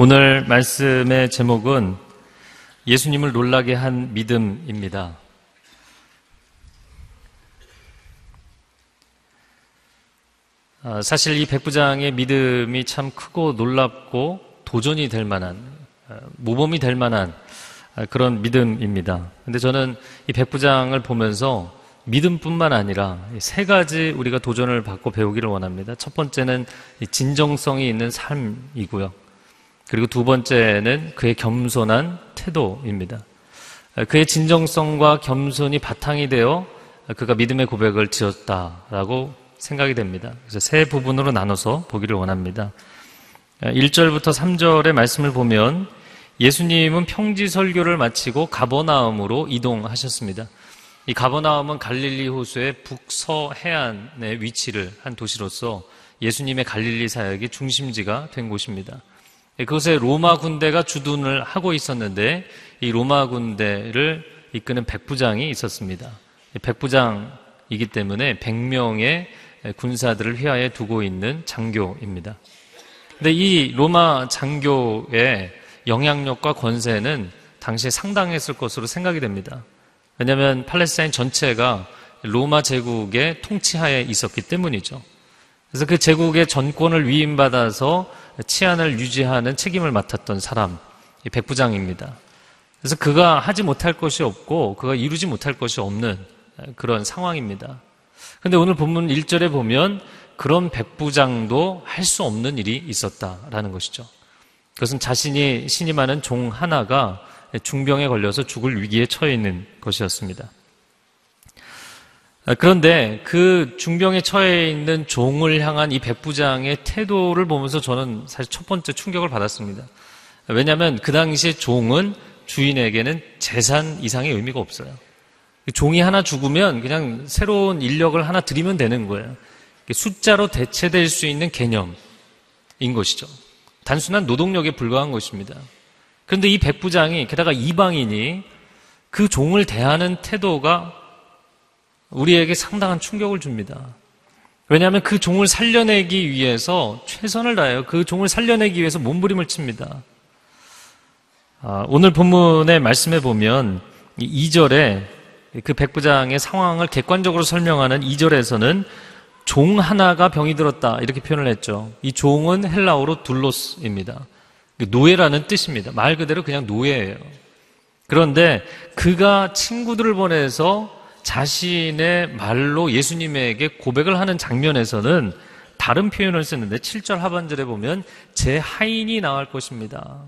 오늘 말씀의 제목은 예수님을 놀라게 한 믿음입니다. 어, 사실 이 백부장의 믿음이 참 크고 놀랍고 도전이 될 만한 어, 모범이 될 만한 어, 그런 믿음입니다. 근데 저는 이 백부장을 보면서 믿음뿐만 아니라 세 가지 우리가 도전을 받고 배우기를 원합니다. 첫 번째는 진정성이 있는 삶이고요. 그리고 두 번째는 그의 겸손한 태도입니다. 그의 진정성과 겸손이 바탕이 되어 그가 믿음의 고백을 지었다라고 생각이 됩니다. 그래서 세 부분으로 나눠서 보기를 원합니다. 1절부터 3절의 말씀을 보면 예수님은 평지 설교를 마치고 가버나움으로 이동하셨습니다. 이 가버나움은 갈릴리 호수의 북서 해안에 위치를 한 도시로서 예수님의 갈릴리 사역의 중심지가 된 곳입니다. 그것에 로마 군대가 주둔을 하고 있었는데 이 로마 군대를 이끄는 백부장이 있었습니다. 백부장이기 때문에 백명의 예, 군사들을 휘하에 두고 있는 장교입니다. 근데 이 로마 장교의 영향력과 권세는 당시에 상당했을 것으로 생각이 됩니다. 왜냐하면 팔레스타인 전체가 로마 제국의 통치하에 있었기 때문이죠. 그래서 그 제국의 전권을 위임받아서 치안을 유지하는 책임을 맡았던 사람, 백부장입니다. 그래서 그가 하지 못할 것이 없고 그가 이루지 못할 것이 없는 그런 상황입니다. 근데 오늘 본문 1절에 보면 그런 백부장도 할 수 없는 일이 있었다라는 것이죠. 그것은 자신이 신임하는 종 하나가 중병에 걸려서 죽을 위기에 처해 있는 것이었습니다. 그런데 그 중병에 처해 있는 종을 향한 이 백부장의 태도를 보면서 저는 사실 첫 번째 충격을 받았습니다. 왜냐하면 그 당시에 종은 주인에게는 재산 이상의 의미가 없어요. 그 종이 하나 죽으면 그냥 새로운 인력을 하나 드리면 되는 거예요. 숫자로 대체될 수 있는 개념인 것이죠. 단순한 노동력에 불과한 것입니다. 그런데 이 백부장이 게다가 이방인이 그 종을 대하는 태도가 우리에게 상당한 충격을 줍니다. 왜냐하면 그 종을 살려내기 위해서 최선을 다해요. 그 종을 살려내기 위해서 몸부림을 칩니다. 아, 오늘 본문에 말씀해 보면 2절에 그 백부장의 상황을 객관적으로 설명하는 2절에서는 종 하나가 병이 들었다 이렇게 표현을 했죠. 이 종은 헬라어로 둘로스입니다. 그 노예라는 뜻입니다. 말 그대로 그냥 노예예요. 그런데 그가 친구들을 보내서 자신의 말로 예수님에게 고백을 하는 장면에서는 다른 표현을 쓰는데 7절 하반절에 보면 제 하인이 나갈 것입니다.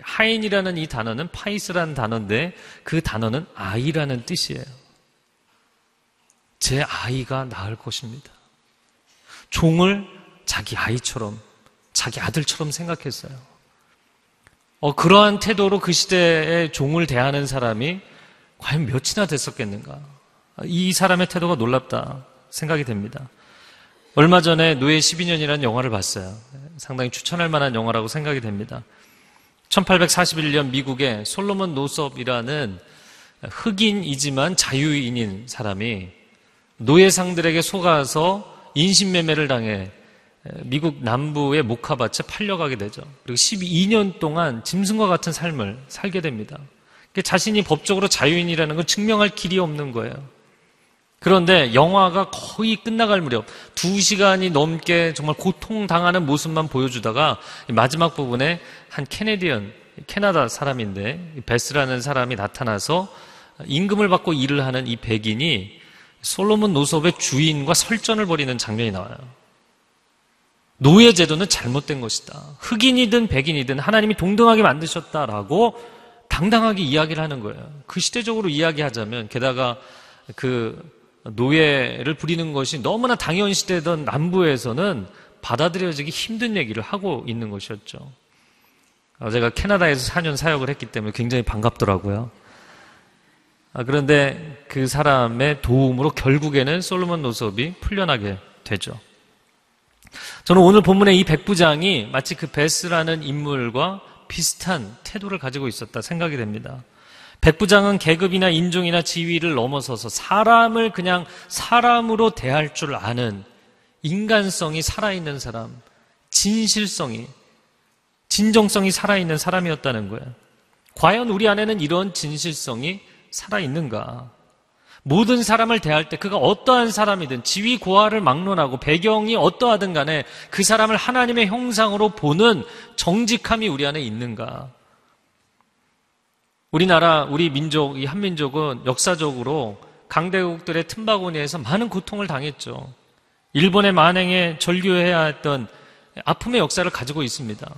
하인이라는 이 단어는 파이스라는 단어인데 그 단어는 아이라는 뜻이에요. 제 아이가 낳을 것입니다. 종을 자기 아이처럼, 자기 아들처럼 생각했어요. 어, 그러한 태도로 그 시대에 종을 대하는 사람이 과연 몇이나 됐었겠는가. 이 사람의 태도가 놀랍다 생각이 됩니다. 얼마 전에 노예 12년이라는 영화를 봤어요. 상당히 추천할 만한 영화라고 생각이 됩니다. 1841년 미국에 솔로몬 노섭이라는 흑인이지만 자유인인 사람이 노예상들에게 속아서 인신매매를 당해 미국 남부의 모카밭에 팔려가게 되죠. 그리고 12년 동안 짐승과 같은 삶을 살게 됩니다. 자신이 법적으로 자유인이라는 걸 증명할 길이 없는 거예요. 그런데 영화가 거의 끝나갈 무렵 두 시간이 넘게 정말 고통당하는 모습만 보여주다가 마지막 부분에 한 캐네디언 캐나다 사람인데 베스라는 사람이 나타나서 임금을 받고 일을 하는 이 백인이 솔로몬 노섭의 주인과 설전을 벌이는 장면이 나와요. 노예 제도는 잘못된 것이다. 흑인이든 백인이든 하나님이 동등하게 만드셨다라고 당당하게 이야기를 하는 거예요. 그 시대적으로 이야기하자면 게다가 그 노예를 부리는 것이 너무나 당연시되던 남부에서는 받아들여지기 힘든 얘기를 하고 있는 것이었죠. 제가 캐나다에서 4년 사역을 했기 때문에 굉장히 반갑더라고요. 아, 그런데 그 사람의 도움으로 결국에는 솔로몬 노섭이 풀려나게 되죠. 저는 오늘 본문의 이 백부장이 마치 그 베스라는 인물과 비슷한 태도를 가지고 있었다 생각이 됩니다. 백부장은 계급이나 인종이나 지위를 넘어서서 사람을 그냥 사람으로 대할 줄 아는 인간성이 살아있는 사람, 진실성이, 진정성이 살아있는 사람이었다는 거예요. 과연 우리 안에는 이런 진실성이 살아있는가? 모든 사람을 대할 때 그가 어떠한 사람이든 지위 고하를 막론하고 배경이 어떠하든 간에 그 사람을 하나님의 형상으로 보는 정직함이 우리 안에 있는가? 우리나라, 우리 민족, 이 한민족은 역사적으로 강대국들의 틈바구니에서 많은 고통을 당했죠. 일본의 만행에 절규해야 했던 아픔의 역사를 가지고 있습니다.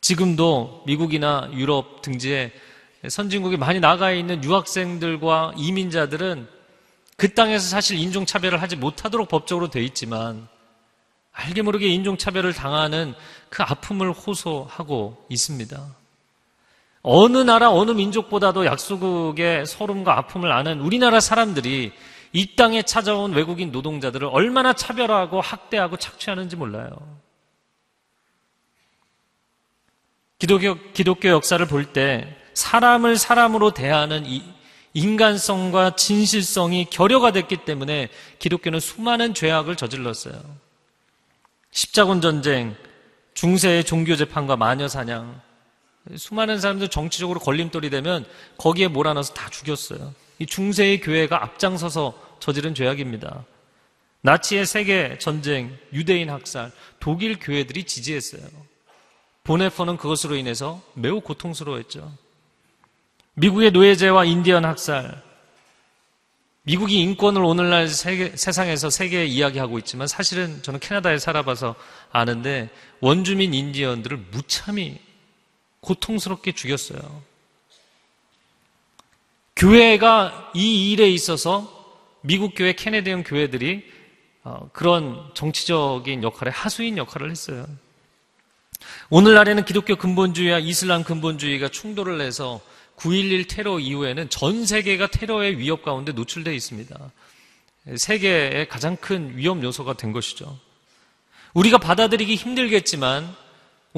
지금도 미국이나 유럽 등지에 선진국이 많이 나가 있는 유학생들과 이민자들은 그 땅에서 사실 인종차별을 하지 못하도록 법적으로 돼 있지만 알게 모르게 인종차별을 당하는 그 아픔을 호소하고 있습니다. 어느 나라, 어느 민족보다도 약소국의 서름과 아픔을 아는 우리나라 사람들이 이 땅에 찾아온 외국인 노동자들을 얼마나 차별하고 학대하고 착취하는지 몰라요. 기독교, 기독교 역사를 볼 때 사람을 사람으로 대하는 이 인간성과 진실성이 결여가 됐기 때문에 기독교는 수많은 죄악을 저질렀어요. 십자군 전쟁, 중세의 종교 재판과 마녀 사냥, 수많은 사람들 정치적으로 걸림돌이 되면 거기에 몰아넣어서 다 죽였어요. 이 중세의 교회가 앞장서서 저지른 죄악입니다. 나치의 세계 전쟁, 유대인 학살, 독일 교회들이 지지했어요. 보네퍼는 그것으로 인해서 매우 고통스러워했죠. 미국의 노예제와 인디언 학살, 미국이 인권을 오늘날 세계, 세상에서 세계에 이야기하고 있지만 사실은 저는 캐나다에 살아봐서 아는데 원주민 인디언들을 무참히 고통스럽게 죽였어요. 교회가 이 일에 있어서 미국 교회, 캐네디언 교회들이 어, 그런 정치적인 역할에 하수인 역할을 했어요. 오늘날에는 기독교 근본주의와 이슬람 근본주의가 충돌을 해서 9.11 테러 이후에는 전 세계가 테러의 위협 가운데 노출되어 있습니다. 세계의 가장 큰 위험 요소가 된 것이죠. 우리가 받아들이기 힘들겠지만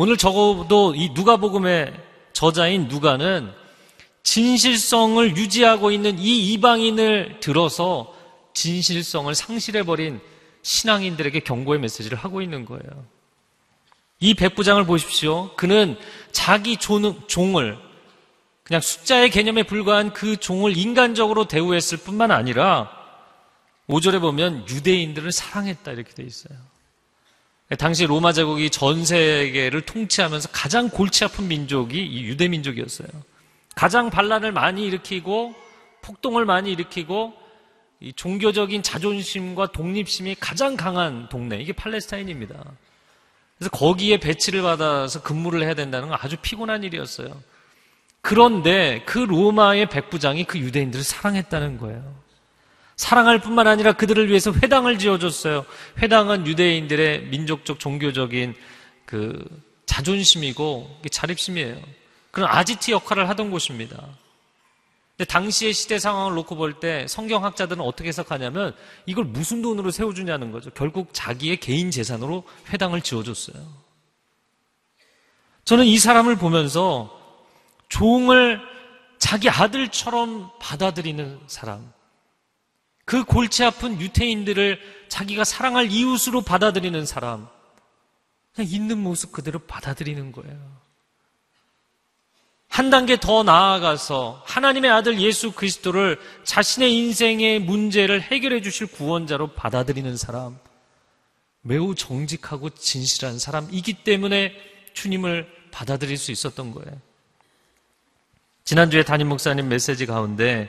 오늘 적어도 이 누가복음의 저자인 누가는 진실성을 유지하고 있는 이 이방인을 들어서 진실성을 상실해버린 신앙인들에게 경고의 메시지를 하고 있는 거예요. 이 백부장을 보십시오. 그는 자기 종을 그냥 숫자의 개념에 불과한 그 종을 인간적으로 대우했을 뿐만 아니라 5절에 보면 유대인들을 사랑했다 이렇게 돼 있어요. 당시 로마 제국이 전 세계를 통치하면서 가장 골치 아픈 민족이 이 유대 민족이었어요. 가장 반란을 많이 일으키고 폭동을 많이 일으키고 이 종교적인 자존심과 독립심이 가장 강한 동네 이게 팔레스타인입니다. 그래서 거기에 배치를 받아서 근무를 해야 된다는 건 아주 피곤한 일이었어요. 그런데 그 로마의 백부장이 그 유대인들을 사랑했다는 거예요. 사랑할 뿐만 아니라 그들을 위해서 회당을 지어줬어요. 회당은 유대인들의 민족적 종교적인 그 자존심이고 자립심이에요. 그런 아지트 역할을 하던 곳입니다. 근데 당시의 시대 상황을 놓고 볼 때 성경학자들은 어떻게 해석하냐면 이걸 무슨 돈으로 세워주냐는 거죠. 결국 자기의 개인 재산으로 회당을 지어줬어요. 저는 이 사람을 보면서 종을 자기 아들처럼 받아들이는 사람, 그 골치 아픈 유태인들을 자기가 사랑할 이웃으로 받아들이는 사람, 그냥 있는 모습 그대로 받아들이는 거예요. 한 단계 더 나아가서 하나님의 아들 예수 그리스도를 자신의 인생의 문제를 해결해 주실 구원자로 받아들이는 사람, 매우 정직하고 진실한 사람이기 때문에 주님을 받아들일 수 있었던 거예요. 지난주에 담임 목사님 메시지 가운데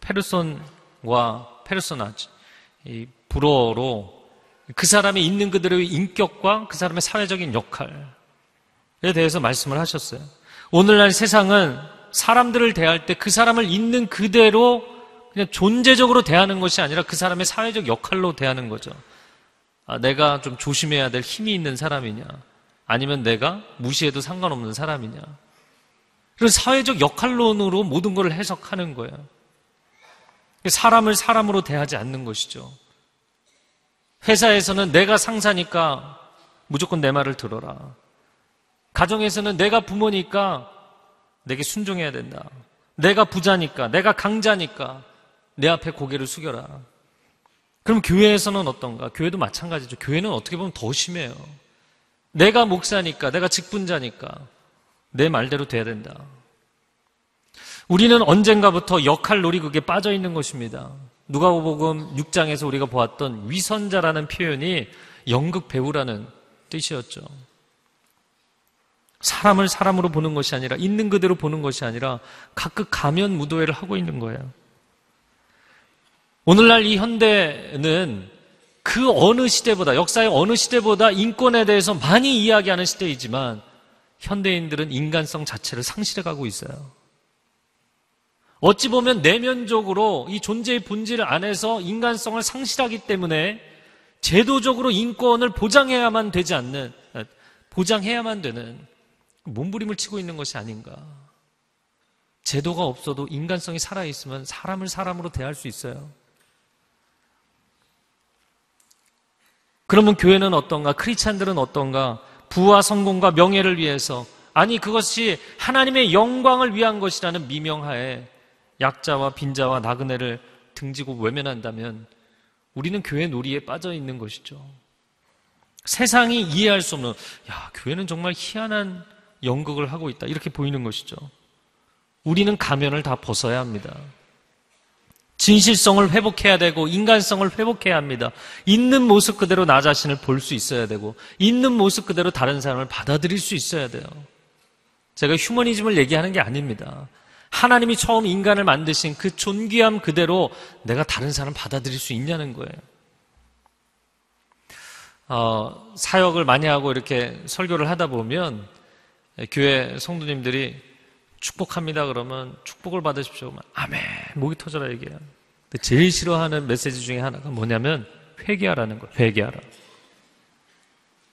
페르손 과 페르소나지, 이 불어로 그 사람이 있는 그대로의 인격과 그 사람의 사회적인 역할에 대해서 말씀을 하셨어요. 오늘날 세상은 사람들을 대할 때 그 사람을 있는 그대로 그냥 존재적으로 대하는 것이 아니라 그 사람의 사회적 역할로 대하는 거죠. 아, 내가 좀 조심해야 될 힘이 있는 사람이냐, 아니면 내가 무시해도 상관없는 사람이냐. 그런 사회적 역할론으로 모든 걸 해석하는 거예요. 사람을 사람으로 대하지 않는 것이죠. 회사에서는 내가 상사니까 무조건 내 말을 들어라. 가정에서는 내가 부모니까 내게 순종해야 된다. 내가 부자니까, 내가 강자니까 내 앞에 고개를 숙여라. 그럼 교회에서는 어떤가? 교회도 마찬가지죠. 교회는 어떻게 보면 더 심해요. 내가 목사니까, 내가 직분자니까 내 말대로 돼야 된다. 우리는 언젠가부터 역할 놀이극에 빠져 있는 것입니다. 누가복음 6장에서 우리가 보았던 위선자라는 표현이 연극 배우라는 뜻이었죠. 사람을 사람으로 보는 것이 아니라 있는 그대로 보는 것이 아니라 각각 가면 무도회를 하고 있는 거예요. 오늘날 이 현대는 그 어느 시대보다 역사의 어느 시대보다 인권에 대해서 많이 이야기하는 시대이지만 현대인들은 인간성 자체를 상실해 가고 있어요. 어찌 보면 내면적으로 이 존재의 본질 안에서 인간성을 상실하기 때문에 제도적으로 인권을 보장해야만 되지 않는, 보장해야만 되는 몸부림을 치고 있는 것이 아닌가. 제도가 없어도 인간성이 살아있으면 사람을 사람으로 대할 수 있어요. 그러면 교회는 어떤가? 크리스찬들은 어떤가? 부와 성공과 명예를 위해서 아니 그것이 하나님의 영광을 위한 것이라는 미명하에 약자와 빈자와 나그네를 등지고 외면한다면 우리는 교회 놀이에 빠져 있는 것이죠. 세상이 이해할 수 없는 야 교회는 정말 희한한 연극을 하고 있다 이렇게 보이는 것이죠. 우리는 가면을 다 벗어야 합니다. 진실성을 회복해야 되고 인간성을 회복해야 합니다. 있는 모습 그대로 나 자신을 볼 수 있어야 되고 있는 모습 그대로 다른 사람을 받아들일 수 있어야 돼요. 제가 휴머니즘을 얘기하는 게 아닙니다. 하나님이 처음 인간을 만드신 그 존귀함 그대로 내가 다른 사람 받아들일 수 있냐는 거예요. 어, 사역을 많이 하고 이렇게 설교를 하다 보면 교회 성도님들이 축복합니다 그러면 축복을 받으십시오. 아멘. 목이 터져라 얘기해요. 근데 제일 싫어하는 메시지 중에 하나가 뭐냐면 회개하라는 거예요. 회개하라.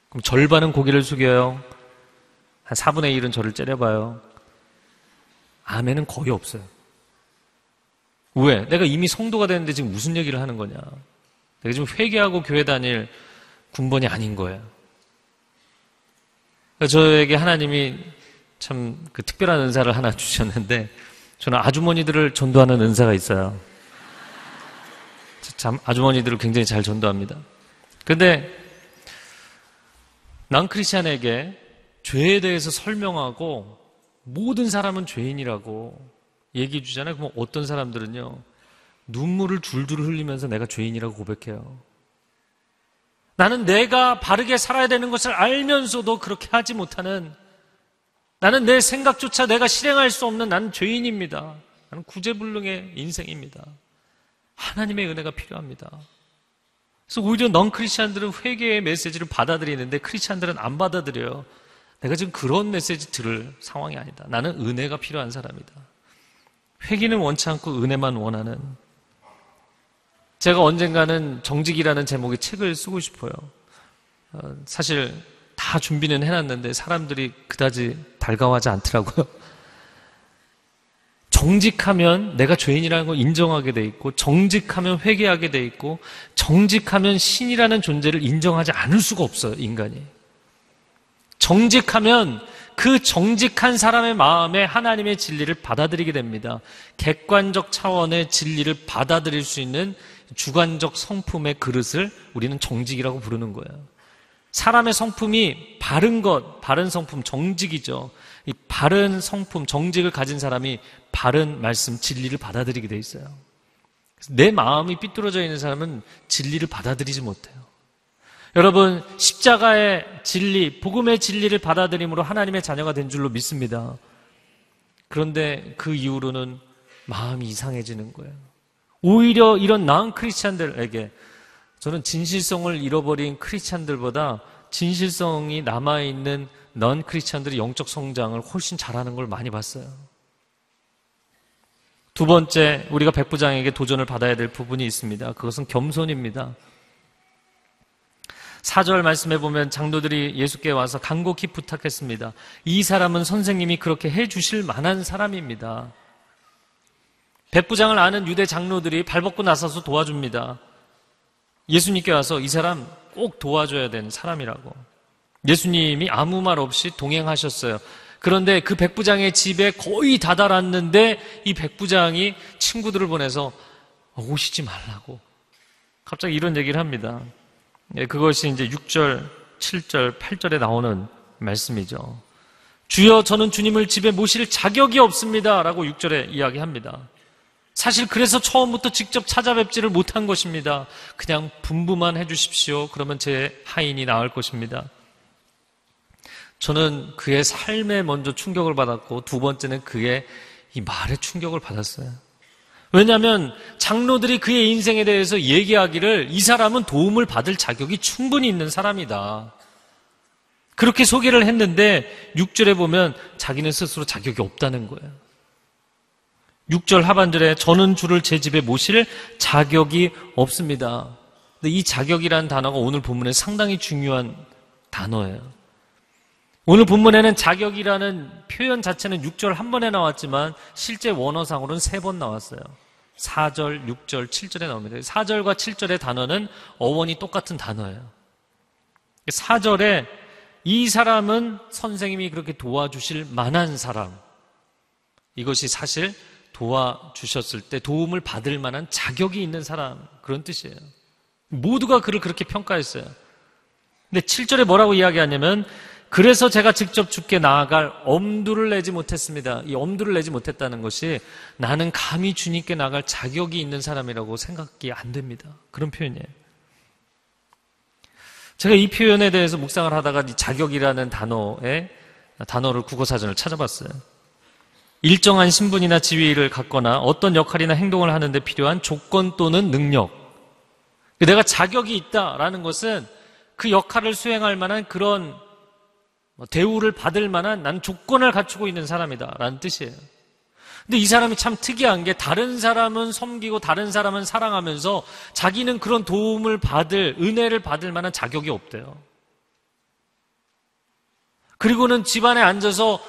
그럼 절반은 고개를 숙여요. 한 4분의 1은 저를 째려봐요. 아멘은 거의 없어요. 왜? 내가 이미 성도가 됐는데 지금 무슨 얘기를 하는 거냐? 내가 지금 회개하고 교회 다닐 군번이 아닌 거예요. 저에게 하나님이 참 그 특별한 은사를 하나 주셨는데 저는 아주머니들을 전도하는 은사가 있어요. 참 아주머니들을 굉장히 잘 전도합니다. 근데 난 크리스찬에게 죄에 대해서 설명하고 모든 사람은 죄인이라고 얘기해 주잖아요. 그럼 어떤 사람들은요, 눈물을 줄줄 흘리면서 내가 죄인이라고 고백해요. 나는 내가 바르게 살아야 되는 것을 알면서도 그렇게 하지 못하는 나는 내 생각조차 내가 실행할 수 없는 나는 죄인입니다. 나는 구제불능의 인생입니다. 하나님의 은혜가 필요합니다. 그래서 오히려 넌 크리스찬들은 회개의 메시지를 받아들이는데 크리스찬들은 안 받아들여요. 내가 지금 그런 메시지 들을 상황이 아니다. 나는 은혜가 필요한 사람이다. 회기는 원치 않고 은혜만 원하는. 제가 언젠가는 정직이라는 제목의 책을 쓰고 싶어요. 어, 사실 다 준비는 해놨는데 사람들이 그다지 달가워하지 않더라고요. 정직하면 내가 죄인이라는 걸 인정하게 돼 있고, 정직하면 회개하게 돼 있고, 정직하면 신이라는 존재를 인정하지 않을 수가 없어요, 인간이. 정직하면 그 정직한 사람의 마음에 하나님의 진리를 받아들이게 됩니다. 객관적 차원의 진리를 받아들일 수 있는 주관적 성품의 그릇을 우리는 정직이라고 부르는 거예요. 사람의 성품이 바른 것, 바른 성품, 정직이죠. 이 바른 성품, 정직을 가진 사람이 바른 말씀, 진리를 받아들이게 돼 있어요. 내 마음이 삐뚤어져 있는 사람은 진리를 받아들이지 못해요. 여러분, 십자가의 진리, 복음의 진리를 받아들임으로 하나님의 자녀가 된 줄로 믿습니다. 그런데 그 이후로는 마음이 이상해지는 거예요. 오히려 이런 나은 크리스찬들에게 저는 진실성을 잃어버린 크리스찬들보다 진실성이 남아있는 넌 크리스찬들이 영적 성장을 훨씬 잘하는 걸 많이 봤어요. 두 번째, 우리가 백부장에게 도전을 받아야 될 부분이 있습니다. 그것은 겸손입니다. 4절 말씀해 보면 장로들이 예수께 와서 간곡히 부탁했습니다. 이 사람은 선생님이 그렇게 해 주실 만한 사람입니다. 백부장을 아는 유대 장로들이 발벗고 나서서 도와줍니다. 예수님께 와서 이 사람 꼭 도와줘야 되는 사람이라고. 예수님이 아무 말 없이 동행하셨어요. 그런데 그 백부장의 집에 거의 다다랐는데 이 백부장이 친구들을 보내서 오시지 말라고. 갑자기 이런 얘기를 합니다. 예, 그것이 이제 6절, 7절, 8절에 나오는 말씀이죠. 주여 저는 주님을 집에 모실 자격이 없습니다. 라고 6절에 이야기합니다. 사실 그래서 처음부터 직접 찾아뵙지를 못한 것입니다. 그냥 분부만 해주십시오. 그러면 제 하인이 나을 것입니다. 저는 그의 삶에 먼저 충격을 받았고 두 번째는 그의 이 말에 충격을 받았어요. 왜냐하면 장로들이 그의 인생에 대해서 얘기하기를 이 사람은 도움을 받을 자격이 충분히 있는 사람이다. 그렇게 소개를 했는데 6절에 보면 자기는 스스로 자격이 없다는 거예요. 6절 하반절에 저는 주를 제 집에 모실 자격이 없습니다. 근데 이 자격이라는 단어가 오늘 본문에 상당히 중요한 단어예요. 오늘 본문에는 자격이라는 표현 자체는 6절 한 번에 나왔지만 실제 원어상으로는 세 번 나왔어요. 4절, 6절, 7절에 나옵니다. 4절과 7절의 단어는 어원이 똑같은 단어예요. 4절에 이 사람은 선생님이 그렇게 도와주실 만한 사람. 이것이 사실 도와주셨을 때 도움을 받을 만한 자격이 있는 사람. 그런 뜻이에요. 모두가 그를 그렇게 평가했어요. 근데 7절에 뭐라고 이야기하냐면 그래서 제가 직접 죽게 나아갈 엄두를 내지 못했습니다. 이 엄두를 내지 못했다는 것이 나는 감히 주님께 나갈 자격이 있는 사람이라고 생각이 안 됩니다. 그런 표현이에요. 제가 이 표현에 대해서 묵상을 하다가 이 자격이라는 단어의 단어를 국어사전을 찾아봤어요. 일정한 신분이나 지위를 갖거나 어떤 역할이나 행동을 하는데 필요한 조건 또는 능력. 내가 자격이 있다라는 것은 그 역할을 수행할 만한 그런 뭐 대우를 받을 만한 난 조건을 갖추고 있는 사람이다. 라는 뜻이에요. 근데 이 사람이 참 특이한 게 다른 사람은 섬기고 다른 사람은 사랑하면서 자기는 그런 도움을 받을, 은혜를 받을 만한 자격이 없대요. 그리고는 집안에 앉아서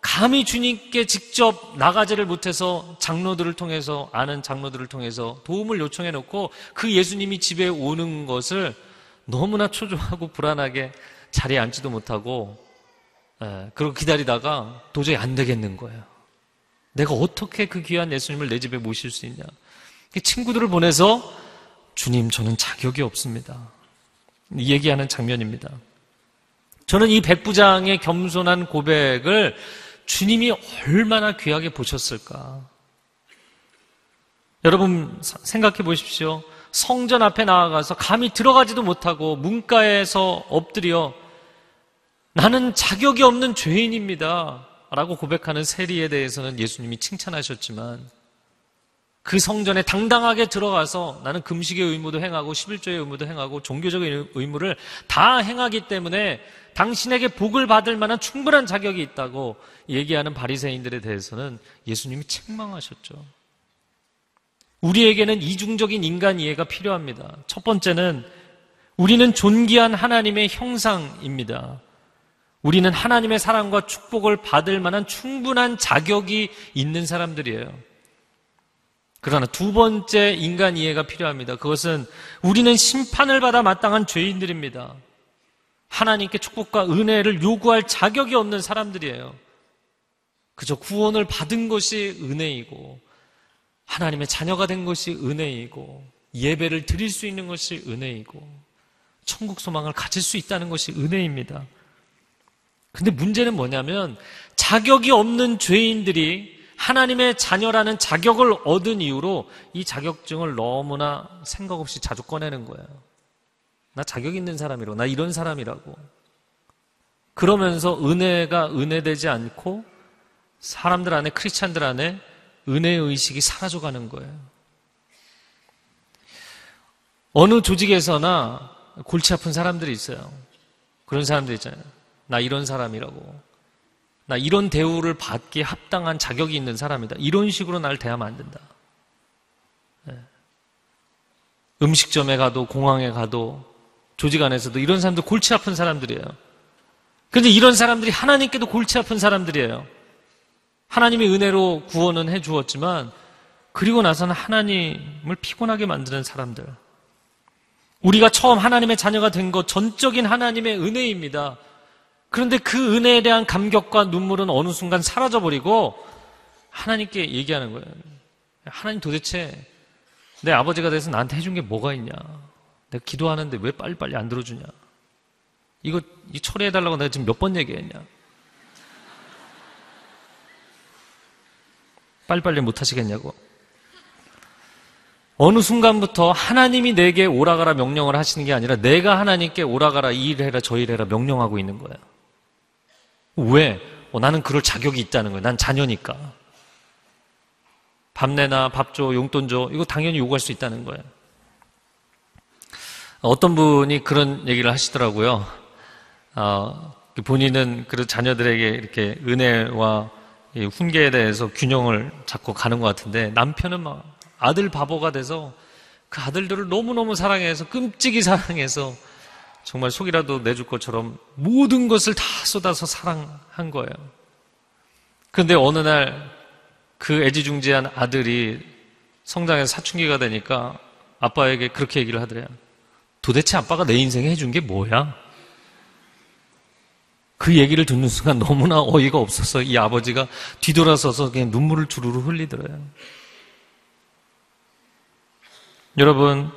감히 주님께 직접 나가지를 못해서 장로들을 통해서, 아는 장로들을 통해서 도움을 요청해 놓고 그 예수님이 집에 오는 것을 너무나 초조하고 불안하게 자리에 앉지도 못하고 예, 그리고 기다리다가 도저히 안 되겠는 거예요. 내가 어떻게 그 귀한 예수님을 내 집에 모실 수 있냐? 친구들을 보내서 주님 저는 자격이 없습니다. 얘기하는 장면입니다. 저는 이 백부장의 겸손한 고백을 주님이 얼마나 귀하게 보셨을까? 여러분 생각해 보십시오. 성전 앞에 나아가서 감히 들어가지도 못하고 문가에서 엎드려 나는 자격이 없는 죄인입니다. 라고 고백하는 세리에 대해서는 예수님이 칭찬하셨지만 그 성전에 당당하게 들어가서 나는 금식의 의무도 행하고 11조의 의무도 행하고 종교적인 의무를 다 행하기 때문에 당신에게 복을 받을 만한 충분한 자격이 있다고 얘기하는 바리새인들에 대해서는 예수님이 책망하셨죠. 우리에게는 이중적인 인간 이해가 필요합니다. 첫 번째는 우리는 존귀한 하나님의 형상입니다. 우리는 하나님의 사랑과 축복을 받을 만한 충분한 자격이 있는 사람들이에요. 그러나 두 번째 인간 이해가 필요합니다. 그것은 우리는 심판을 받아 마땅한 죄인들입니다. 하나님께 축복과 은혜를 요구할 자격이 없는 사람들이에요. 그저 구원을 받은 것이 은혜이고 하나님의 자녀가 된 것이 은혜이고 예배를 드릴 수 있는 것이 은혜이고 천국 소망을 가질 수 있다는 것이 은혜입니다. 근데 문제는 뭐냐면 자격이 없는 죄인들이 하나님의 자녀라는 자격을 얻은 이후로 이 자격증을 너무나 생각 없이 자주 꺼내는 거예요. 나 자격 있는 사람이라고, 나 이런 사람이라고. 그러면서 은혜가 은혜되지 않고 사람들 안에, 크리스찬들 안에 은혜 의식이 사라져가는 거예요. 어느 조직에서나 골치 아픈 사람들이 있어요. 그런 사람들 있잖아요. 나 이런 사람이라고. 나 이런 대우를 받기에 합당한 자격이 있는 사람이다. 이런 식으로 날 대하면 안 된다. 네. 음식점에 가도 공항에 가도 조직 안에서도 이런 사람들 골치 아픈 사람들이에요. 그런데 이런 사람들이 하나님께도 골치 아픈 사람들이에요. 하나님의 은혜로 구원은 해 주었지만 그리고 나서는 하나님을 피곤하게 만드는 사람들. 우리가 처음 하나님의 자녀가 된 것 전적인 하나님의 은혜입니다. 그런데 그 은혜에 대한 감격과 눈물은 어느 순간 사라져버리고 하나님께 얘기하는 거예요. 하나님 도대체 내 아버지가 돼서 나한테 해준 게 뭐가 있냐? 내가 기도하는데 왜 빨리빨리 안 들어주냐? 이거 처리해달라고 내가 지금 몇 번 얘기했냐? 빨리빨리 못 하시겠냐고. 어느 순간부터 하나님이 내게 오라가라 명령을 하시는 게 아니라 내가 하나님께 오라가라 이 일 해라 저 일 해라 명령하고 있는 거예요. 왜? 어, 나는 그럴 자격이 있다는 거예요. 난 자녀니까. 밥 내나 밥 줘, 용돈 줘. 이거 당연히 요구할 수 있다는 거예요. 어떤 분이 그런 얘기를 하시더라고요. 어, 본인은 그 자녀들에게 이렇게 은혜와 훈계에 대해서 균형을 잡고 가는 것 같은데 남편은 막 아들 바보가 돼서 그 아들들을 너무너무 사랑해서 끔찍이 사랑해서 정말 속이라도 내줄 것처럼 모든 것을 다 쏟아서 사랑한 거예요. 그런데 어느 날 그 애지중지한 아들이 성장해서 사춘기가 되니까 아빠에게 그렇게 얘기를 하더래요. 도대체 아빠가 내 인생에 해준 게 뭐야? 그 얘기를 듣는 순간 너무나 어이가 없어서 이 아버지가 뒤돌아서서 그냥 눈물을 주르르 흘리더래요. 여러분,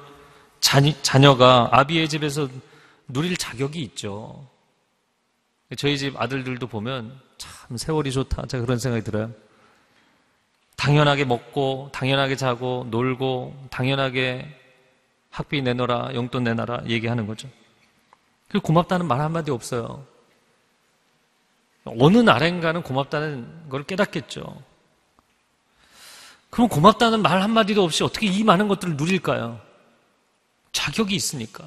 자녀, 자녀가 아비의 집에서 누릴 자격이 있죠. 저희 집 아들들도 보면 참 세월이 좋다. 제가 그런 생각이 들어요. 당연하게 먹고, 당연하게 자고, 놀고, 당연하게 학비 내놓으라, 용돈 내놔라 얘기하는 거죠. 그리고 고맙다는 말 한마디 없어요. 어느 날엔가는 고맙다는 걸 깨닫겠죠. 그럼 고맙다는 말 한마디도 없이 어떻게 이 많은 것들을 누릴까요? 자격이 있으니까.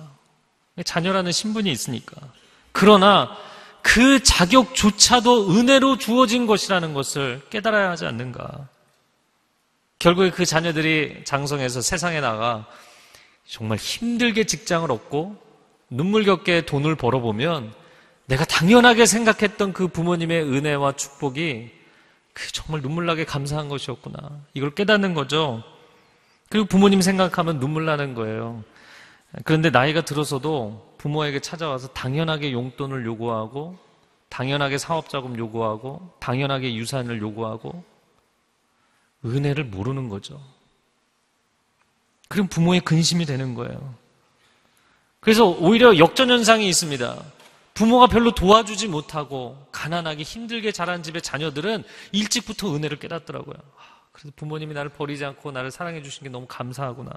자녀라는 신분이 있으니까. 그러나 그 자격조차도 은혜로 주어진 것이라는 것을 깨달아야 하지 않는가. 결국에 그 자녀들이 장성해서 세상에 나가 정말 힘들게 직장을 얻고 눈물겹게 돈을 벌어보면 내가 당연하게 생각했던 그 부모님의 은혜와 축복이 그 정말 눈물나게 감사한 것이었구나. 이걸 깨닫는 거죠. 그리고 부모님 생각하면 눈물 나는 거예요. 그런데 나이가 들어서도 부모에게 찾아와서 당연하게 용돈을 요구하고, 당연하게 사업자금 요구하고, 당연하게 유산을 요구하고, 은혜를 모르는 거죠. 그럼 부모의 근심이 되는 거예요. 그래서 오히려 역전현상이 있습니다. 부모가 별로 도와주지 못하고 가난하게 힘들게 자란 집의 자녀들은 일찍부터 은혜를 깨닫더라고요. 아, 그래서 부모님이 나를 버리지 않고 나를 사랑해 주신 게 너무 감사하구나.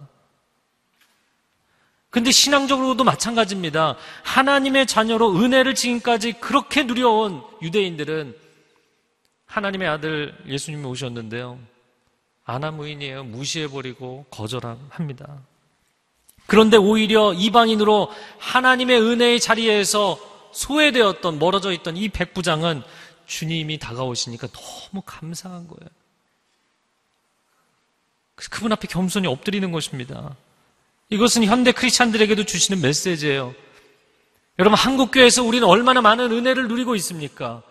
근데 신앙적으로도 마찬가지입니다. 하나님의 자녀로 은혜를 지금까지 그렇게 누려온 유대인들은 하나님의 아들 예수님이 오셨는데요. 아나무인이에요. 무시해버리고 거절합니다. 그런데 오히려 이방인으로 하나님의 은혜의 자리에서 소외되었던 멀어져 있던 이 백부장은 주님이 다가오시니까 너무 감사한 거예요. 그분 앞에 겸손히 엎드리는 것입니다. 이것은 현대 크리스찬들에게도 주시는 메시지예요. 여러분 한국 교회에서 우리는 얼마나 많은 은혜를 누리고 있습니까?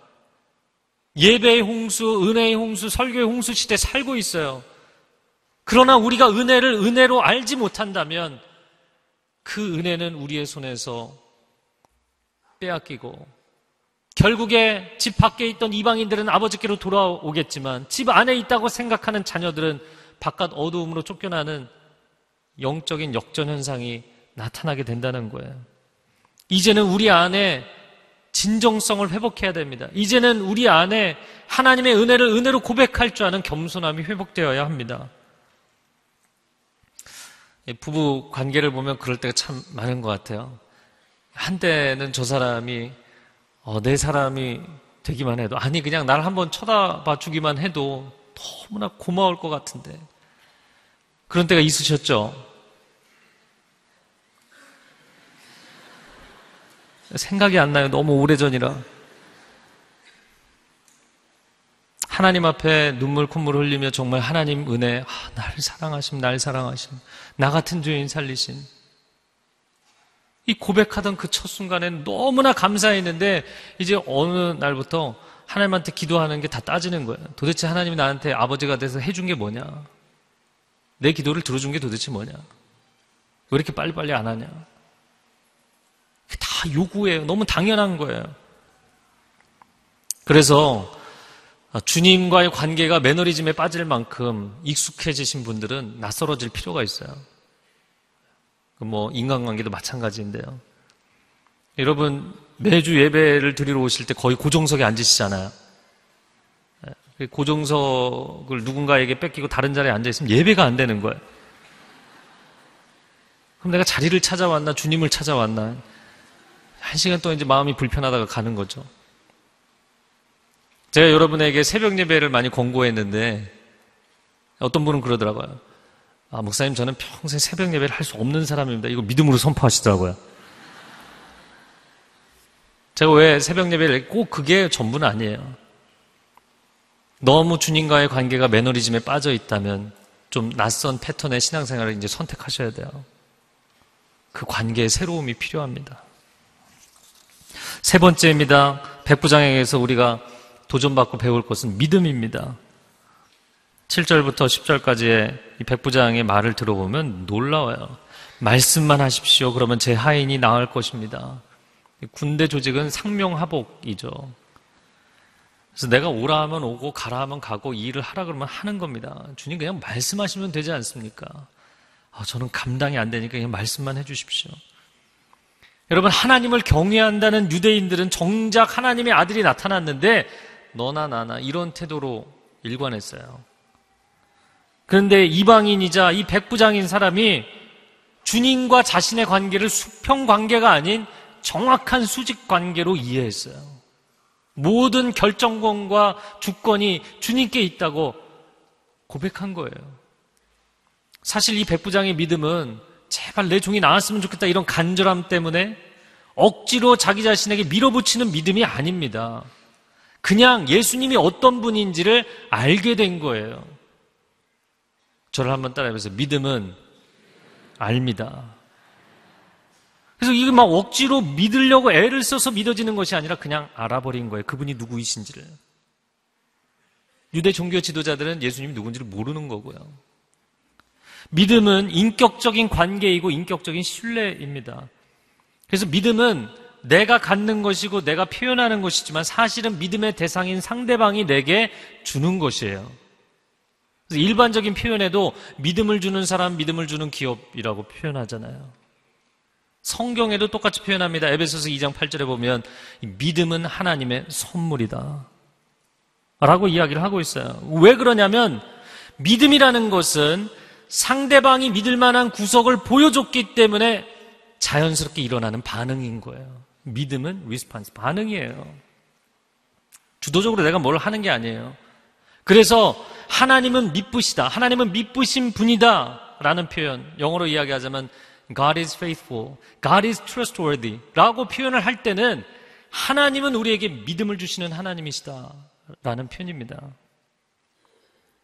예배의 홍수, 은혜의 홍수, 설교의 홍수 시대 살고 있어요. 그러나 우리가 은혜를 은혜로 알지 못한다면 그 은혜는 우리의 손에서 빼앗기고 결국에 집 밖에 있던 이방인들은 아버지께로 돌아오겠지만 집 안에 있다고 생각하는 자녀들은 바깥 어두움으로 쫓겨나는 영적인 역전 현상이 나타나게 된다는 거예요. 이제는 우리 안에 진정성을 회복해야 됩니다. 이제는 우리 안에 하나님의 은혜를 은혜로 고백할 줄 아는 겸손함이 회복되어야 합니다. 부부 관계를 보면 그럴 때가 참 많은 것 같아요. 한때는 저 사람이 어, 내 사람이 되기만 해도 아니 그냥 나를 한번 쳐다봐 주기만 해도 너무나 고마울 것 같은데 그런 때가 있으셨죠? 생각이 안 나요. 너무 오래전이라. 하나님 앞에 눈물 콧물 흘리며 정말 하나님 은혜, 아, 날 사랑하심, 날 사랑하심, 나 같은 죄인 살리신 이 고백하던 그 첫 순간엔 너무나 감사했는데 이제 어느 날부터 하나님한테 기도하는 게 다 따지는 거예요. 도대체 하나님이 나한테 아버지가 돼서 해준 게 뭐냐? 내 기도를 들어준 게 도대체 뭐냐? 왜 이렇게 빨리빨리 안 하냐? 다 요구예요. 너무 당연한 거예요. 그래서 주님과의 관계가 매너리즘에 빠질 만큼 익숙해지신 분들은 낯설어질 필요가 있어요. 뭐 인간관계도 마찬가지인데요. 여러분 매주 예배를 드리러 오실 때 거의 고정석에 앉으시잖아요. 예, 고정석을 누군가에게 뺏기고 다른 자리에 앉아 있으면 예배가 안 되는 거예요. 그럼 내가 자리를 찾아왔나 주님을 찾아왔나 한 시간 동안 이제 마음이 불편하다가 가는 거죠. 제가 여러분에게 새벽 예배를 많이 권고했는데 어떤 분은 그러더라고요. 아, 목사님 저는 평생 새벽 예배를 할 수 없는 사람입니다. 이거 믿음으로 선포하시더라고요. 제가 왜 새벽 예배를 꼭 그게 전부는 아니에요. 너무 주님과의 관계가 매너리즘에 빠져 있다면 좀 낯선 패턴의 신앙생활을 이제 선택하셔야 돼요. 그 관계의 새로움이 필요합니다. 세 번째입니다. 백부장에게서 우리가 도전받고 배울 것은 믿음입니다. 7절부터 10절까지의 이 백부장의 말을 들어보면 놀라워요. 말씀만 하십시오. 그러면 제 하인이 나을 것입니다. 군대 조직은 상명하복이죠. 그래서 내가 오라 하면 오고 가라 하면 가고 이 일을 하라 그러면 하는 겁니다. 주님 그냥 말씀하시면 되지 않습니까? 아, 저는 감당이 안 되니까 그냥 말씀만 해주십시오. 여러분 하나님을 경외한다는 유대인들은 정작 하나님의 아들이 나타났는데 너나 나나 이런 태도로 일관했어요. 그런데 이방인이자 이 백부장인 사람이 주님과 자신의 관계를 수평 관계가 아닌 정확한 수직 관계로 이해했어요. 모든 결정권과 주권이 주님께 있다고 고백한 거예요. 사실 이 백부장의 믿음은 제발 내 종이 나왔으면 좋겠다 이런 간절함 때문에 억지로 자기 자신에게 밀어붙이는 믿음이 아닙니다. 그냥 예수님이 어떤 분인지를 알게 된 거예요. 저를 한번 따라해보세요. 믿음은 알니다 그래서 이게 막 억지로 믿으려고 애를 써서 믿어지는 것이 아니라 그냥 알아버린 거예요. 그분이 누구이신지를. 유대 종교 지도자들은 예수님이 누군지를 모르는 거고요. 믿음은 인격적인 관계이고 인격적인 신뢰입니다. 그래서 믿음은 내가 갖는 것이고 내가 표현하는 것이지만 사실은 믿음의 대상인 상대방이 내게 주는 것이에요. 그래서 일반적인 표현에도 믿음을 주는 사람, 믿음을 주는 기업이라고 표현하잖아요. 성경에도 똑같이 표현합니다. 에베소서 2장 8절에 보면 믿음은 하나님의 선물이다. 라고 이야기를 하고 있어요. 왜 그러냐면 믿음이라는 것은 상대방이 믿을 만한 구석을 보여줬기 때문에 자연스럽게 일어나는 반응인 거예요. 믿음은 리스판스, 반응이에요. 주도적으로 내가 뭘 하는 게 아니에요. 그래서 하나님은 믿부시다. 하나님은 믿부신 분이다. 라는 표현. 영어로 이야기하자면 God is faithful. God is trustworthy. 라고 표현을 할 때는 하나님은 우리에게 믿음을 주시는 하나님이시다. 라는 표현입니다.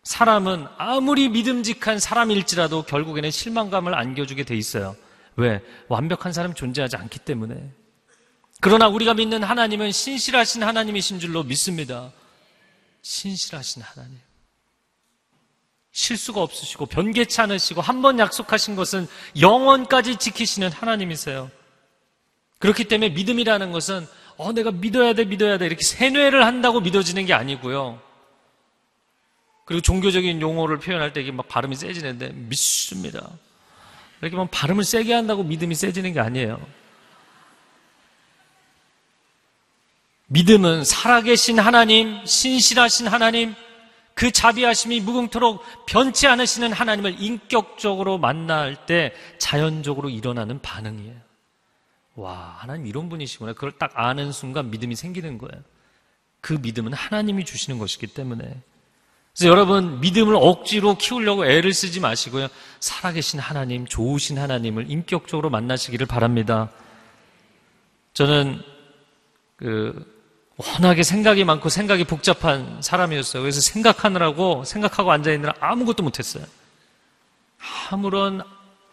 사람은 아무리 믿음직한 사람일지라도 결국에는 실망감을 안겨주게 돼 있어요. 왜? 완벽한 사람이 존재하지 않기 때문에. 그러나 우리가 믿는 하나님은 신실하신 하나님이신 줄로 믿습니다. 신실하신 하나님. 실수가 없으시고 변개치 않으시고 한 번 약속하신 것은 영원까지 지키시는 하나님이세요. 그렇기 때문에 믿음이라는 것은 어 내가 믿어야 돼 믿어야 돼 이렇게 세뇌를 한다고 믿어지는 게 아니고요. 그리고 종교적인 용어를 표현할 때 이게 막 발음이 세지는데 믿습니다. 이렇게 막 발음을 세게 한다고 믿음이 세지는 게 아니에요. 믿음은 살아계신 하나님, 신실하신 하나님, 그 자비하심이 무궁토록 변치 않으시는 하나님을 인격적으로 만날 때 자연적으로 일어나는 반응이에요. 와, 하나님 이런 분이시구나. 그걸 딱 아는 순간 믿음이 생기는 거예요. 그 믿음은 하나님이 주시는 것이기 때문에. 그래서 여러분, 믿음을 억지로 키우려고 애를 쓰지 마시고요. 살아계신 하나님, 좋으신 하나님을 인격적으로 만나시기를 바랍니다. 저는 그 워낙에 생각이 많고 생각이 복잡한 사람이었어요. 그래서 생각하느라고 생각하고 앉아있느라 아무것도 못했어요. 아무런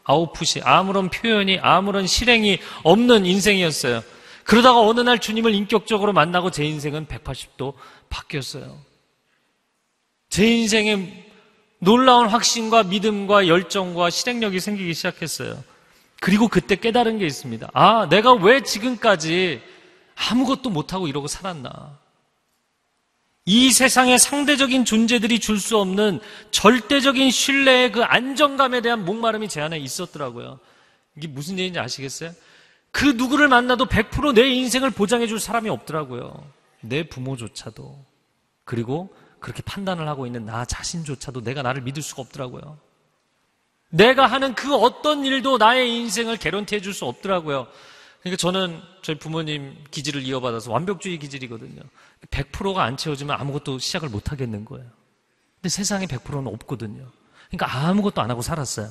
아웃풋이 아무런 표현이 아무런 실행이 없는 인생이었어요. 그러다가 어느 날 주님을 인격적으로 만나고 제 인생은 180도 바뀌었어요. 제 인생에 놀라운 확신과 믿음과 열정과 실행력이 생기기 시작했어요. 그리고 그때 깨달은 게 있습니다. 아, 내가 왜 지금까지 아무것도 못하고 이러고 살았나. 이 세상의 상대적인 존재들이 줄 수 없는 절대적인 신뢰의 그 안정감에 대한 목마름이 제 안에 있었더라고요. 이게 무슨 얘기인지 아시겠어요? 그 누구를 만나도 100%내 인생을 보장해 줄 사람이 없더라고요. 내 부모조차도. 그리고 그렇게 판단을 하고 있는 나 자신조차도 내가 나를 믿을 수가 없더라고요. 내가 하는 그 어떤 일도 나의 인생을 개런티 해 줄 수 없더라고요. 그러니까 저는 저희 부모님 기질을 이어받아서 완벽주의 기질이거든요. 100%가 안 채워지면 아무것도 시작을 못 하겠는 거예요. 근데 세상에 100%는 없거든요. 그러니까 아무것도 안 하고 살았어요.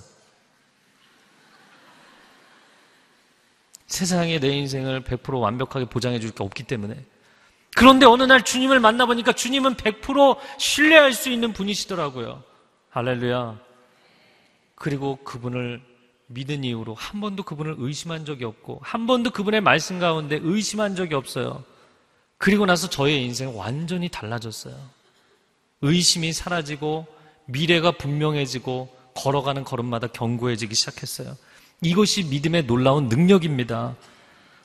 세상에 내 인생을 100% 완벽하게 보장해 줄 게 없기 때문에. 그런데 어느 날 주님을 만나보니까 주님은 100% 신뢰할 수 있는 분이시더라고요. 할렐루야. 그리고 그분을 믿은 이후로 한 번도 그분을 의심한 적이 없고, 한 번도 그분의 말씀 가운데 의심한 적이 없어요. 그리고 나서 저의 인생은 완전히 달라졌어요. 의심이 사라지고, 미래가 분명해지고, 걸어가는 걸음마다 견고해지기 시작했어요. 이것이 믿음의 놀라운 능력입니다.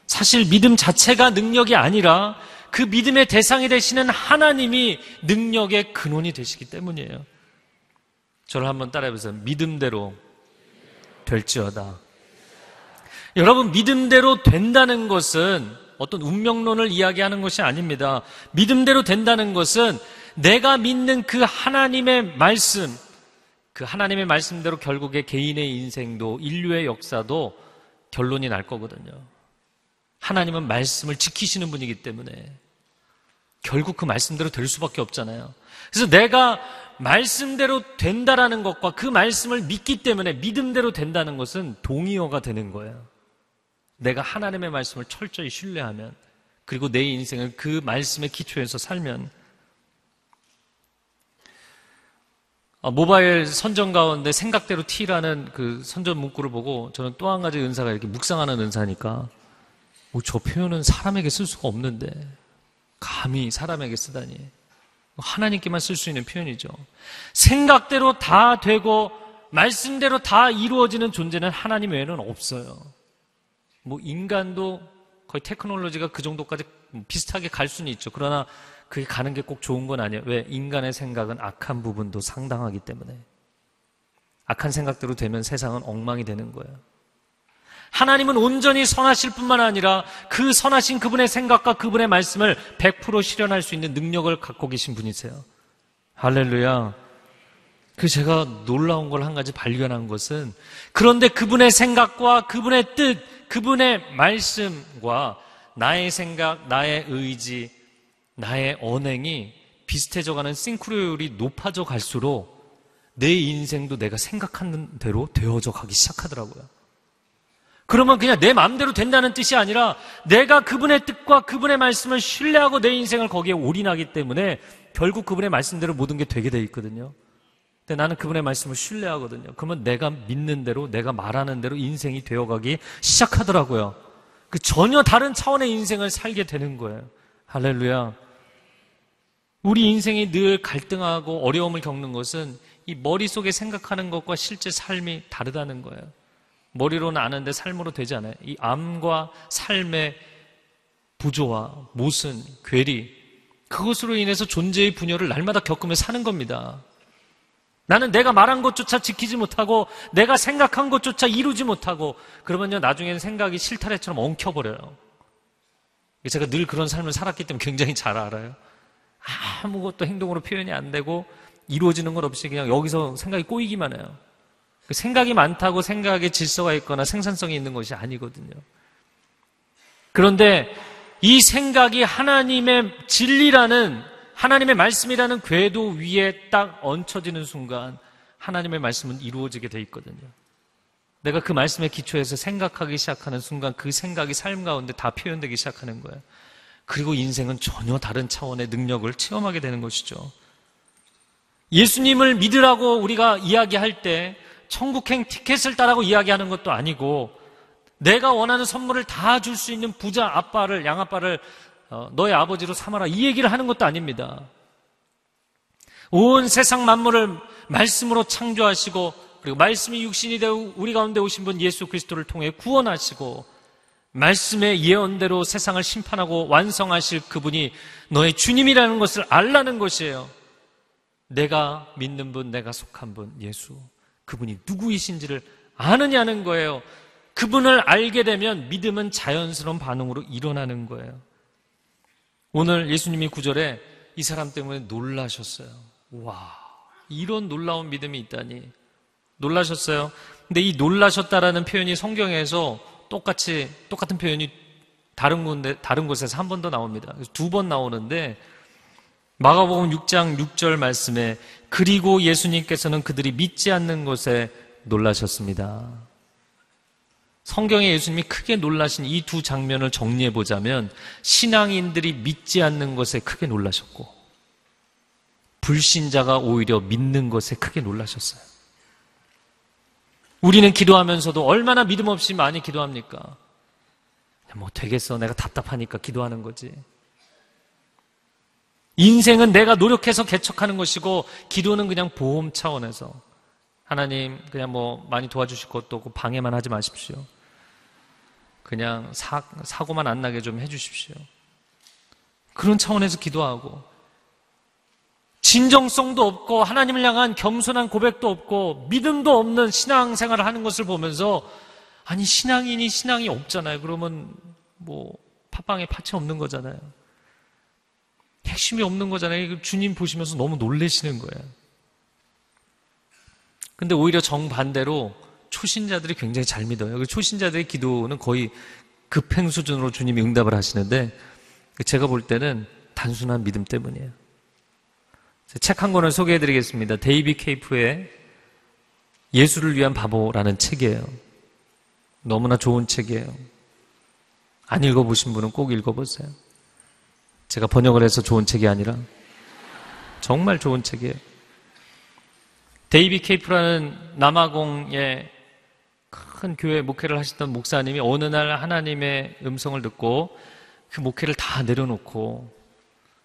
사실 믿음 자체가 능력이 아니라 그 믿음의 대상이 되시는 하나님이 능력의 근원이 되시기 때문이에요. 저를 한번 따라해보세요. 믿음대로 될지어다. 여러분, 믿음대로 된다는 것은 어떤 운명론을 이야기하는 것이 아닙니다. 믿음대로 된다는 것은 내가 믿는 그 하나님의 말씀, 그 하나님의 말씀대로 결국에 개인의 인생도 인류의 역사도 결론이 날 거거든요. 하나님은 말씀을 지키시는 분이기 때문에 결국 그 말씀대로 될 수밖에 없잖아요. 그래서 내가 말씀대로 된다라는 것과 그 말씀을 믿기 때문에 믿음대로 된다는 것은 동의어가 되는 거예요. 내가 하나님의 말씀을 철저히 신뢰하면 그리고 내 인생을 그 말씀의 기초에서 살면 아, 모바일 선전 가운데 생각대로 T라는 그 선전 문구를 보고 저는 또 한 가지 은사가 이렇게 묵상하는 은사니까 오, 저 표현은 사람에게 쓸 수가 없는데 감히 사람에게 쓰다니 하나님께만 쓸 수 있는 표현이죠. 생각대로 다 되고 말씀대로 다 이루어지는 존재는 하나님 외에는 없어요. 뭐 인간도 거의 테크놀로지가 그 정도까지 비슷하게 갈 수는 있죠. 그러나 그게 가는 게 꼭 좋은 건 아니에요. 왜? 인간의 생각은 악한 부분도 상당하기 때문에. 악한 생각대로 되면 세상은 엉망이 되는 거예요. 하나님은 온전히 선하실 뿐만 아니라 그 선하신 그분의 생각과 그분의 말씀을 100% 실현할 수 있는 능력을 갖고 계신 분이세요. 할렐루야. 그 제가 놀라운 걸 한 가지 발견한 것은 그런데 그분의 생각과 그분의 뜻, 그분의 말씀과 나의 생각, 나의 의지, 나의 언행이 비슷해져 가는 싱크로율이 높아져 갈수록 내 인생도 내가 생각하는 대로 되어져 가기 시작하더라고요. 그러면 그냥 내 마음대로 된다는 뜻이 아니라 내가 그분의 뜻과 그분의 말씀을 신뢰하고 내 인생을 거기에 올인하기 때문에 결국 그분의 말씀대로 모든 게 되게 돼 있거든요. 근데 나는 그분의 말씀을 신뢰하거든요. 그러면 내가 믿는 대로, 내가 말하는 대로 인생이 되어가기 시작하더라고요. 그 전혀 다른 차원의 인생을 살게 되는 거예요. 할렐루야. 우리 인생이 늘 갈등하고 어려움을 겪는 것은 이 머릿속에 생각하는 것과 실제 삶이 다르다는 거예요. 머리로는 아는데 삶으로 되지 않아요. 이 암과 삶의 부조와 모순, 괴리, 그것으로 인해서 존재의 분열을 날마다 겪으며 사는 겁니다. 나는 내가 말한 것조차 지키지 못하고 내가 생각한 것조차 이루지 못하고 그러면요 나중에는 생각이 실타래처럼 엉켜버려요. 제가 늘 그런 삶을 살았기 때문에 굉장히 잘 알아요. 아무것도 행동으로 표현이 안 되고 이루어지는 것 없이 그냥 여기서 생각이 꼬이기만 해요. 그 생각이 많다고 생각에 질서가 있거나 생산성이 있는 것이 아니거든요. 그런데 이 생각이 하나님의 진리라는 하나님의 말씀이라는 궤도 위에 딱 얹혀지는 순간 하나님의 말씀은 이루어지게 돼 있거든요. 내가 그 말씀의 기초에서 생각하기 시작하는 순간 그 생각이 삶 가운데 다 표현되기 시작하는 거예요. 그리고 인생은 전혀 다른 차원의 능력을 체험하게 되는 것이죠. 예수님을 믿으라고 우리가 이야기할 때 천국행 티켓을 따라고 이야기하는 것도 아니고 내가 원하는 선물을 다 줄 수 있는 부자 아빠를 양아빠를 어, 너의 아버지로 삼아라 이 얘기를 하는 것도 아닙니다. 온 세상 만물을 말씀으로 창조하시고 그리고 말씀이 육신이 되어 우리 가운데 오신 분 예수 그리스도를 통해 구원하시고 말씀의 예언대로 세상을 심판하고 완성하실 그분이 너의 주님이라는 것을 알라는 것이에요. 내가 믿는 분, 내가 속한 분, 예수. 그분이 누구이신지를 아느냐는 거예요. 그분을 알게 되면 믿음은 자연스러운 반응으로 일어나는 거예요. 오늘 예수님이 구절에 이 사람 때문에 놀라셨어요. 와, 이런 놀라운 믿음이 있다니. 놀라셨어요. 근데 이 놀라셨다라는 표현이 성경에서 똑같이, 똑같은 표현이 다른 다른 곳에서 한 번 더 나옵니다. 두 번 나오는데, 마가복음 6장 6절 말씀에, 그리고 예수님께서는 그들이 믿지 않는 것에 놀라셨습니다. 성경에 예수님이 크게 놀라신 이 두 장면을 정리해 보자면 신앙인들이 믿지 않는 것에 크게 놀라셨고 불신자가 오히려 믿는 것에 크게 놀라셨어요. 우리는 기도하면서도 얼마나 믿음 없이 많이 기도합니까? 뭐 되겠어. 내가 답답하니까 기도하는 거지. 인생은 내가 노력해서 개척하는 것이고 기도는 그냥 보험 차원에서 하나님 그냥 뭐 많이 도와주실 것도 없고 방해만 하지 마십시오. 그냥 사, 사고만 안 나게 좀 해주십시오. 그런 차원에서 기도하고 진정성도 없고 하나님을 향한 겸손한 고백도 없고 믿음도 없는 신앙생활을 하는 것을 보면서 아니 신앙인이 신앙이 없잖아요. 그러면 뭐 팥빵에 팥이 없는 거잖아요. 핵심이 없는 거잖아요. 주님 보시면서 너무 놀래시는 거예요. 근데 오히려 정반대로 초신자들이 굉장히 잘 믿어요. 그 초신자들의 기도는 거의 급행 수준으로 주님이 응답을 하시는데 제가 볼 때는 단순한 믿음 때문이에요. 책 한 권을 소개해 드리겠습니다. 데이비 케이프의 예수를 위한 바보라는 책이에요. 너무나 좋은 책이에요. 안 읽어보신 분은 꼭 읽어보세요. 제가 번역을 해서 좋은 책이 아니라 정말 좋은 책이에요. 데이비 케이프라는 남아공의 큰 교회 목회를 하시던 목사님이 어느 날 하나님의 음성을 듣고 그 목회를 다 내려놓고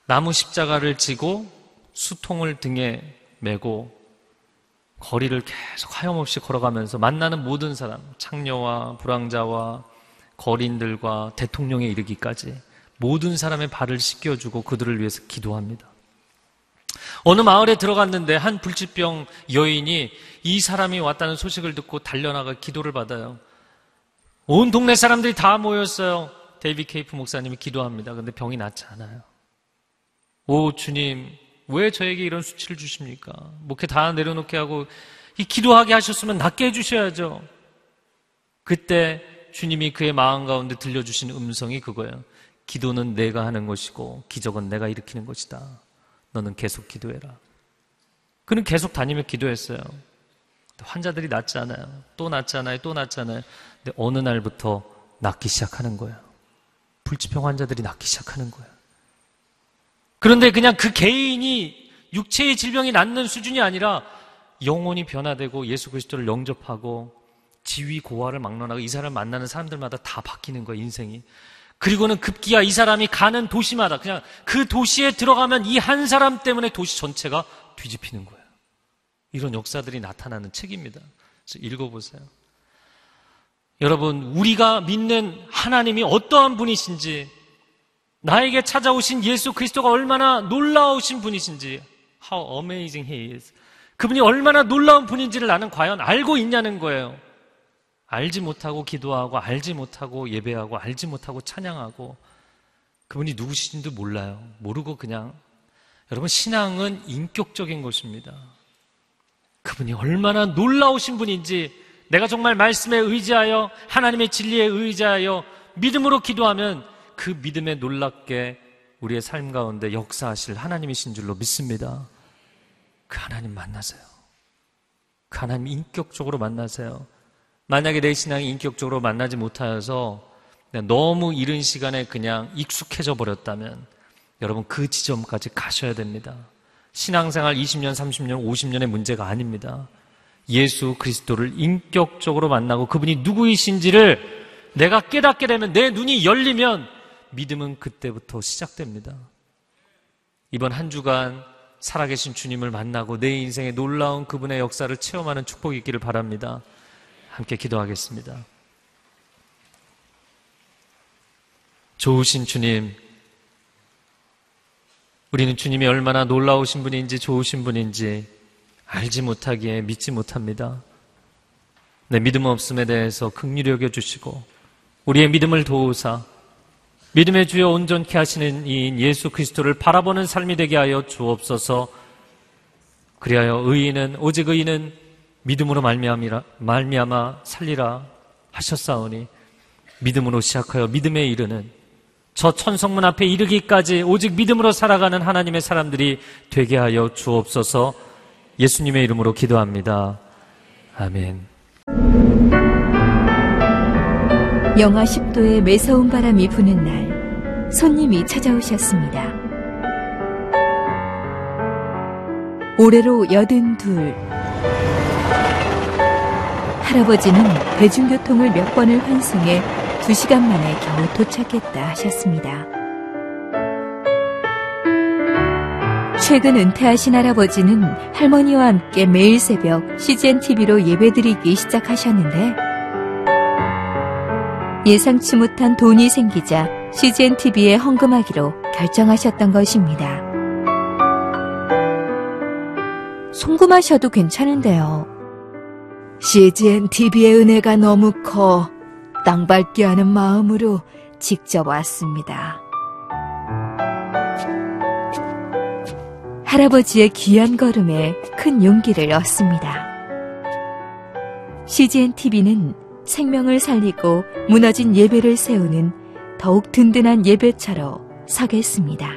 나무 십자가를 지고 수통을 등에 메고 거리를 계속 하염없이 걸어가면서 만나는 모든 사람, 창녀와 불황자와 거린들과 대통령에 이르기까지 모든 사람의 발을 씻겨주고 그들을 위해서 기도합니다. 어느 마을에 들어갔는데 한 불치병 여인이 이 사람이 왔다는 소식을 듣고 달려나가 기도를 받아요. 온 동네 사람들이 다 모였어요. 데이빗 케이프 목사님이 기도합니다. 근데 병이 낫지 않아요. 오, 주님, 왜 저에게 이런 수치를 주십니까? 목회 다 내려놓게 하고 이 기도하게 하셨으면 낫게 해주셔야죠. 그때 주님이 그의 마음 가운데 들려주신 음성이 그거예요. 기도는 내가 하는 것이고 기적은 내가 일으키는 것이다. 너는 계속 기도해라. 그는 계속 다니며 기도했어요. 환자들이 낫잖아요. 또 낫잖아요. 또 낫잖아요. 근데 어느 날부터 낫기 시작하는 거예요. 불치병 환자들이 낫기 시작하는 거예요. 그런데 그냥 그 개인이 육체의 질병이 낫는 수준이 아니라 영혼이 변화되고 예수 그리스도를 영접하고 지위 고하를 막론하고 이 사람을 만나는 사람들마다 다 바뀌는 거예요, 인생이. 그리고는 급기야 이 사람이 가는 도시마다 그냥 그 도시에 들어가면 이 한 사람 때문에 도시 전체가 뒤집히는 거예요. 이런 역사들이 나타나는 책입니다. 읽어보세요. 여러분, 우리가 믿는 하나님이 어떠한 분이신지, 나에게 찾아오신 예수 그리스도가 얼마나 놀라우신 분이신지, how amazing he is. 그분이 얼마나 놀라운 분인지를 나는 과연 알고 있냐는 거예요. 알지 못하고 기도하고 알지 못하고 예배하고 알지 못하고 찬양하고 그분이 누구신지도 몰라요. 모르고 그냥 여러분 신앙은 인격적인 것입니다. 그분이 얼마나 놀라우신 분인지 내가 정말 말씀에 의지하여 하나님의 진리에 의지하여 믿음으로 기도하면 그 믿음에 놀랍게 우리의 삶 가운데 역사하실 하나님이신 줄로 믿습니다. 그 하나님 만나세요. 그 하나님 인격적으로 만나세요. 만약에 내 신앙이 인격적으로 만나지 못하여서 너무 이른 시간에 그냥 익숙해져 버렸다면 여러분 그 지점까지 가셔야 됩니다. 신앙생활 20년, 30년, 50년의 문제가 아닙니다. 예수 그리스도를 인격적으로 만나고 그분이 누구이신지를 내가 깨닫게 되면 내 눈이 열리면 믿음은 그때부터 시작됩니다. 이번 한 주간 살아계신 주님을 만나고 내 인생의 놀라운 그분의 역사를 체험하는 축복이 있기를 바랍니다. 함께 기도하겠습니다. 좋으신 주님, 우리는 주님이 얼마나 놀라우신 분인지 좋으신 분인지 알지 못하기에 믿지 못합니다. 내 믿음 없음에 대해서 극률히 여겨주시고 우리의 믿음을 도우사 믿음의 주여 온전케 하시는 이인 예수 그리스도를 바라보는 삶이 되게 하여 주옵소서. 그리하여 의인은 오직 의인은 믿음으로 말미암이라 말미암아 살리라 하셨사오니 믿음으로 시작하여 믿음에 이르는 저 천성문 앞에 이르기까지 오직 믿음으로 살아가는 하나님의 사람들이 되게 하여 주옵소서. 예수님의 이름으로 기도합니다. 아멘. 영하 10도의 매서운 바람이 부는 날, 손님이 찾아오셨습니다. 올해로 여든 둘. 할아버지는 대중교통을 몇 번을 환승해 두 시간 만에 겨우 도착했다 하셨습니다. 최근 은퇴하신 할아버지는 할머니와 함께 매일 새벽 CGN TV로 예배드리기 시작하셨는데 예상치 못한 돈이 생기자 CGN TV에 헌금하기로 결정하셨던 것입니다. 송금하셔도 괜찮은데요. CGN TV의 은혜가 너무 커 땅 밟게 하는 마음으로 직접 왔습니다. 할아버지의 귀한 걸음에 큰 용기를 얻습니다. CGN TV는 생명을 살리고 무너진 예배를 세우는 더욱 든든한 예배처로 서겠습니다.